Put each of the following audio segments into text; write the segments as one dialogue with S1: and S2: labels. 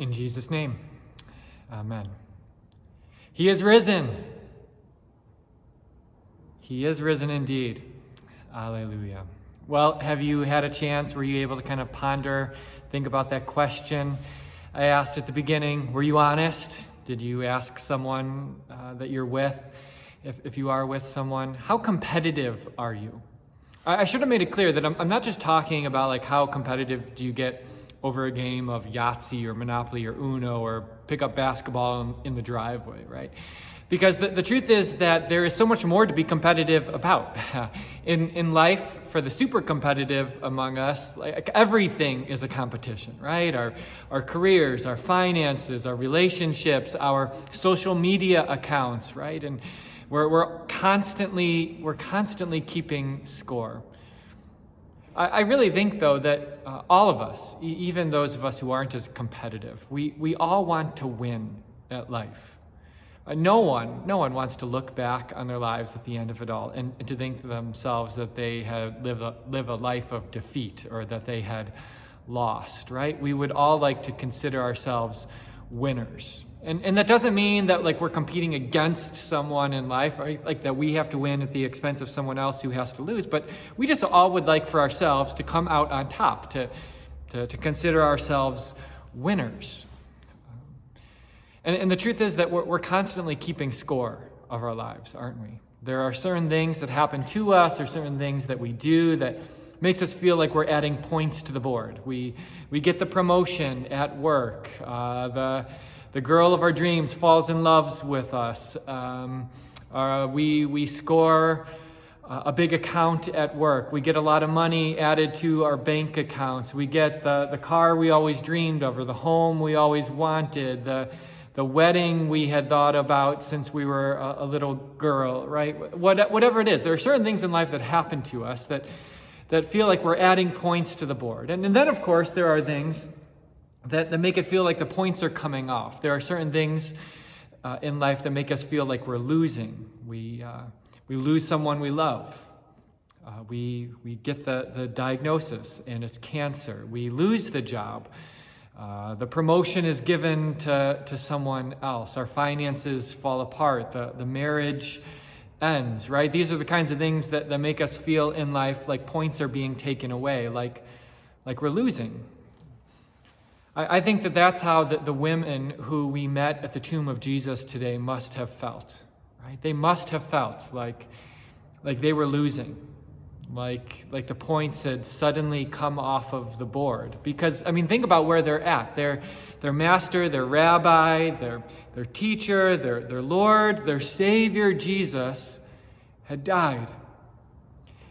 S1: In Jesus' name, amen. He is risen. He is risen indeed. Alleluia. Well, have you had a chance? Were you able to kind of ponder, think about that question I asked at the beginning? Were you honest? Did you ask someone uh, that you're with, if, if you are with someone, how competitive are you? I, I should have made it clear that I'm, I'm not just talking about like how competitive do you get over a game of Yahtzee or Monopoly or Uno or pick up basketball in, in the driveway, right? Because the, the truth is that there is so much more to be competitive about. in, in life, for the super competitive among us, like everything is a competition, right? Our, our careers, our finances, our relationships, our social media accounts, right? And we're, we're constantly, we're constantly keeping score. I, I really think, though, that uh, all of us, e- even those of us who aren't as competitive, we, we all want to win at life. Uh, no one, no one wants to look back on their lives at the end of it all and, and to think to themselves that they had lived a, live a life of defeat or that they had lost, right? We would all like to consider ourselves winners. And, and that doesn't mean that like we're competing against someone in life, right? Like that we have to win at the expense of someone else who has to lose. But we just all would like for ourselves to come out on top, to, to, to consider ourselves winners. And, and the truth is that we're, we're constantly keeping score of our lives, aren't we? There are certain things that happen to us, or certain things that we do that makes us feel like we're adding points to the board. We, we get the promotion at work. Uh, the, the girl of our dreams falls in love with us. Um, uh, we, we score a big account at work. We get a lot of money added to our bank accounts. We get the, the car we always dreamed of, or the home we always wanted, the, the wedding we had thought about since we were a, a little girl, right? What, whatever it is, there are certain things in life that happen to us that, that feel like we're adding points to the board. And, and then, of course, there are things that, that make it feel like the points are coming off. There are certain things uh, in life that make us feel like we're losing. We, uh, we lose someone we love. Uh, we, we get the, the diagnosis and it's cancer. We lose the job. Uh, the promotion is given to, to someone else. Our finances fall apart. The, the marriage ends, right? These are the kinds of things that, that make us feel in life like points are being taken away, like, like we're losing. I, I think that that's how the, the women who we met at the tomb of Jesus today must have felt, right? They must have felt like, like they were losing like like the points had suddenly come off of the board because i mean think about where they're at their their master their rabbi their their teacher their their lord their savior jesus had died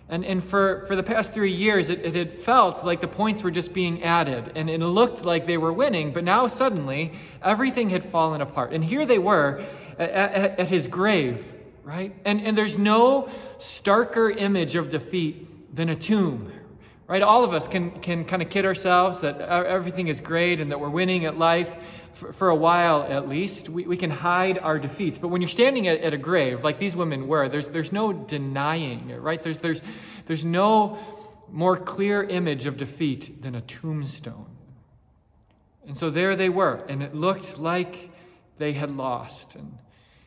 S1: and and for for the past three years it, it had felt like the points were just being added and it looked like they were winning but now suddenly everything had fallen apart and here they were at, at, at his grave right? And, and there's no starker image of defeat than a tomb, right? All of us can, can kind of kid ourselves that everything is great and that we're winning at life for, for a while at least. We, we can hide our defeats. But when you're standing at, at a grave, like these women were, there's, there's no denying it, right? There's, there's, there's no more clear image of defeat than a tombstone. And so there they were, and it looked like they had lost. And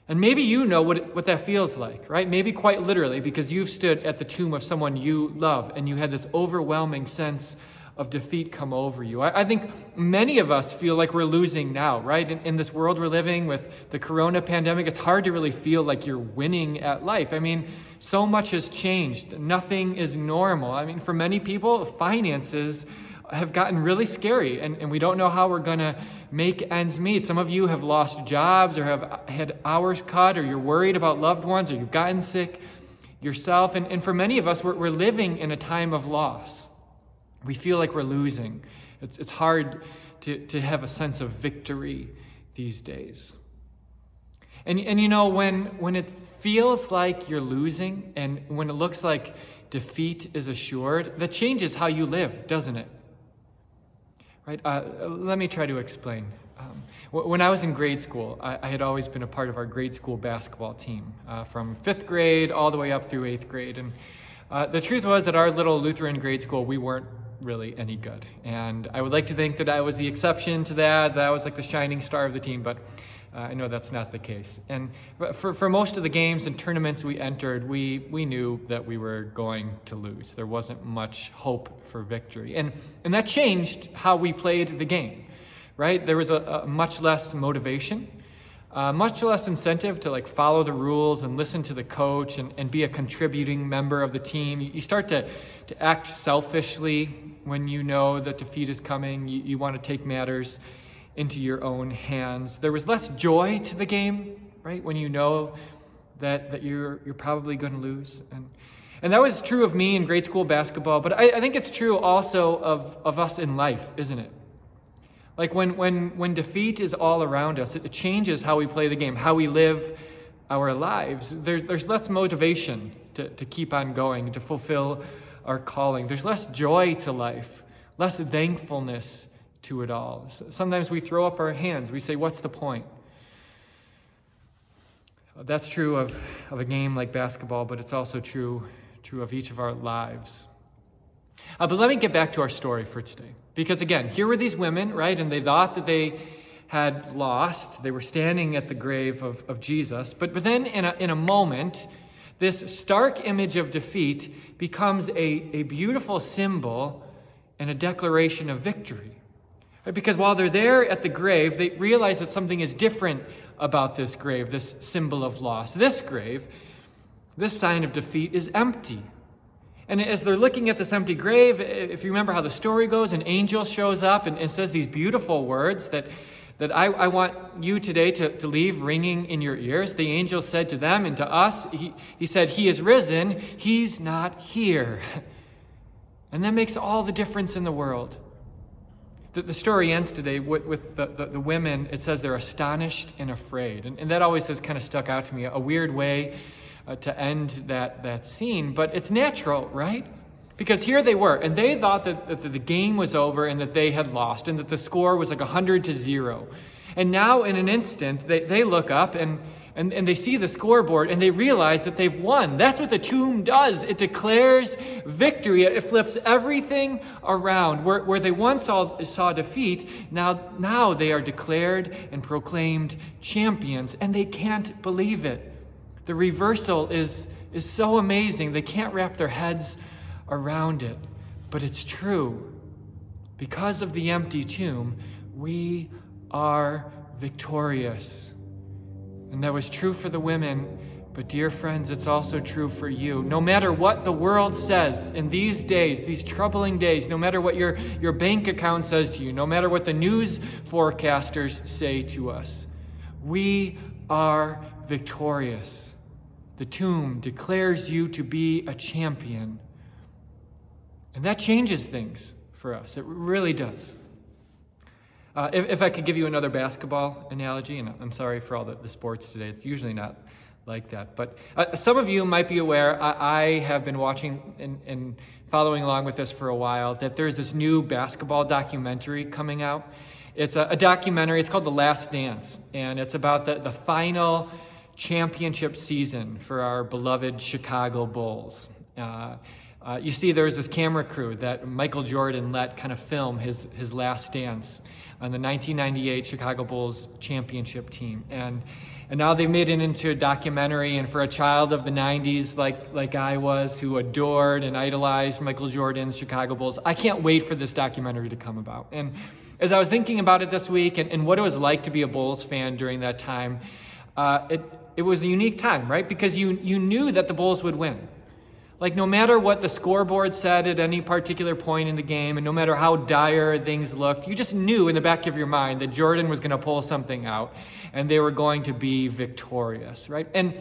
S1: and maybe you know what, what that feels like, right? Maybe quite literally, because you've stood at the tomb of someone you love and you had this overwhelming sense of defeat come over you. I, I think many of us feel like we're losing now, right? In, in this world we're living with the corona pandemic, it's hard to really feel like you're winning at life. I mean, so much has changed. Nothing is normal. I mean, for many people, finances have gotten really scary and, and we don't know how we're going to make ends meet. Some of you have lost jobs or have had hours cut or you're worried about loved ones or you've gotten sick yourself. And, and for many of us, we're, we're living in a time of loss. We feel like we're losing. It's, it's hard to, to have a sense of victory these days. And, and you know, when, when it feels like you're losing and when it looks like defeat is assured, that changes how you live, doesn't it? Right? Uh, let me try to explain. Um, when I was in grade school, I, I, had always been a part of our grade school basketball team, uh, from fifth grade all the way up through eighth grade. And uh, the truth was, at our little Lutheran grade school, we weren't really any good. And I would like to think that I was the exception to that, that I was like the shining star of the team, but uh, I know that's not the case. And for, for most of the games and tournaments we entered, we, we knew that we were going to lose. There wasn't much hope for victory. And, and that changed how we played the game, right? There was a, a much less motivation. Uh, much less incentive to like follow the rules and listen to the coach and, and be a contributing member of the team. You, you start to, to act selfishly when you know that defeat is coming. You, you want to take matters into your own hands. There was less joy to the game, right? When you know that, that you're, you're probably going to lose. And, and that was true of me in grade school basketball, but I, I think it's true also of, of us in life, isn't it? Like when, when, when defeat is all around us, it changes how we play the game, how we live our lives. There's, there's less motivation to, to keep on going, to fulfill our calling. There's less joy to life, less thankfulness to it all. Sometimes we throw up our hands. We say, What's the point? That's true of, of a game like basketball, but it's also true, true of each of our lives. Uh, but let me get back to our story for today. Because again, here were these women, right? And they thought that they had lost. They were standing at the grave of, of Jesus. But, but then, in a, in a moment, this stark image of defeat becomes a, a beautiful symbol and a declaration of victory. Because while they're there at the grave, they realize that something is different about this grave, this symbol of loss. This grave, this sign of defeat, is empty. And as they're looking at this empty grave, if you remember how the story goes, an angel shows up and, and says these beautiful words that, that I, I want you today to, to leave ringing in your ears. The angel said to them and to us, he, he said, He is risen, He's not here. And that makes all the difference in the world. The, the story ends today with, with the, the, the, women. It says they're astonished and afraid. And, and that always has kind of stuck out to me, a weird way uh, to end that, that scene. But it's natural, right? Because here they were, and they thought that, that the game was over and that they had lost, and that the score was like 100 to 0. And now, in an instant, they, they look up and and, and they see the scoreboard and they realize that they've won. That's what the tomb does. It declares victory. It flips everything around. Where, where they once saw, saw defeat, now, now they are declared and proclaimed champions, and they can't believe it. The reversal is, is so amazing, they can't wrap their heads around it. But it's true. Because of the empty tomb, we are victorious. And that was true for the women, but dear friends, it's also true for you. No matter what the world says in these days, these troubling days, no matter what your, your bank account says to you, no matter what the news forecasters say to us, we are victorious. The tomb declares you to be a champion. And that changes things for us. It really does. Uh, if, if, I could give you another basketball analogy, and I'm sorry for all the, the sports today, it's usually not like that. But uh, some of you might be aware, I, I have been watching and, and, following along with this for a while, that there's this new basketball documentary coming out. It's a, a documentary, it's called The Last Dance, and it's about the, the final championship season for our beloved Chicago Bulls. Uh, uh, you see, there's this camera crew that Michael Jordan let kind of film his, his last dance on the 1998 Chicago Bulls championship team. And, and now they've made it into a documentary. And for a child of the 90s, like, like I was, who adored and idolized Michael Jordan's Chicago Bulls, I can't wait for this documentary to come about. And as I was thinking about it this week and, and what it was like to be a Bulls fan during that time, uh, it, it was a unique time, right? Because you, you knew that the Bulls would win. Like, no matter what the scoreboard said at any particular point in the game, and no matter how dire things looked, you just knew in the back of your mind that Jordan was going to pull something out and they were going to be victorious, right? And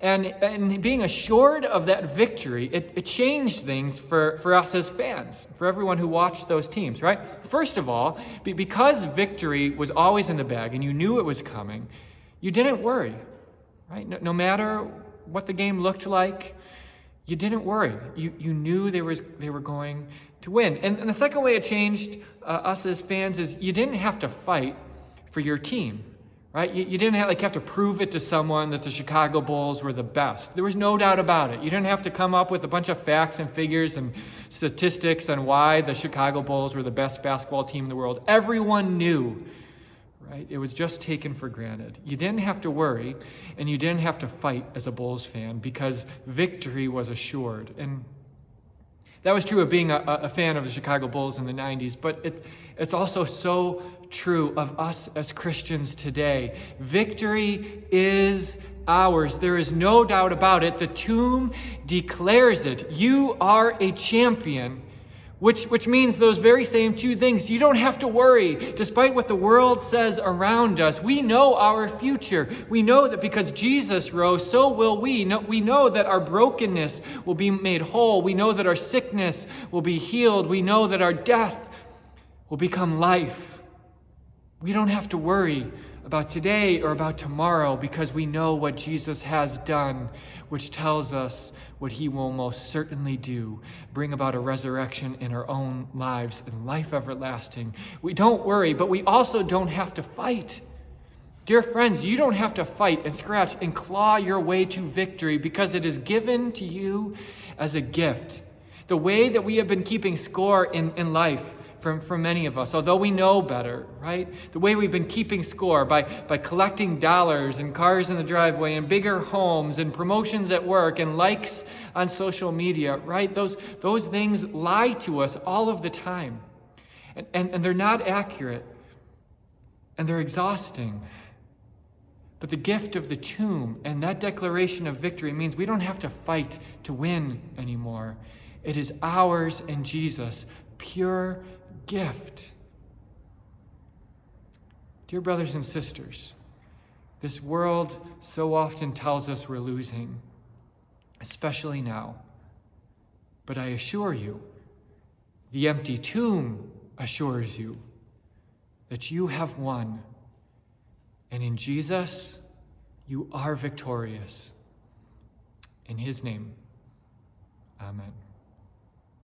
S1: and, and being assured of that victory, it, it changed things for, for us as fans, for everyone who watched those teams, right? First of all, because victory was always in the bag and you knew it was coming, you didn't worry, right? No, no matter what the game looked like, you didn't worry. You, you knew they, was, they were going to win. And, and the second way it changed uh, us as fans is you didn't have to fight for your team, right? You, you didn't have, like, have to prove it to someone that the Chicago Bulls were the best. There was no doubt about it. You didn't have to come up with a bunch of facts and figures and statistics on why the Chicago Bulls were the best basketball team in the world. Everyone knew, right? It was just taken for granted. You didn't have to worry, and you didn't have to fight as a Bulls fan because victory was assured. And that was true of being a, a, fan of the Chicago Bulls in the 90s, but it, it's also so true of us as Christians today. Victory is ours. There is no doubt about it. The tomb declares it. You are a champion which, which means those very same two things. You don't have to worry. Despite what the world says around us, we know our future. We know that because Jesus rose, so will we. We know that our brokenness will be made whole. We know that our sickness will be healed. We know that our death will become life. We don't have to worry about today or about tomorrow because we know what Jesus has done, which tells us what he will most certainly do bring about a resurrection in our own lives and life everlasting. We don't worry, but we also don't have to fight. Dear friends, you don't have to fight and scratch and claw your way to victory because it is given to you as a gift. The way that we have been keeping score in, in life for, for many of us, although we know better, right? The way we've been keeping score by, by collecting dollars and cars in the driveway and bigger homes and promotions at work and likes on social media, right? Those, those things lie to us all of the time. And, and, and they're not accurate and they're exhausting. But the gift of the tomb and that declaration of victory means we don't have to fight to win anymore. It is ours in Jesus, pure gift. Dear brothers and sisters, this world so often tells us we're losing, especially now. But I assure you, the empty tomb assures you that you have won. And in Jesus, you are victorious. In his name, amen.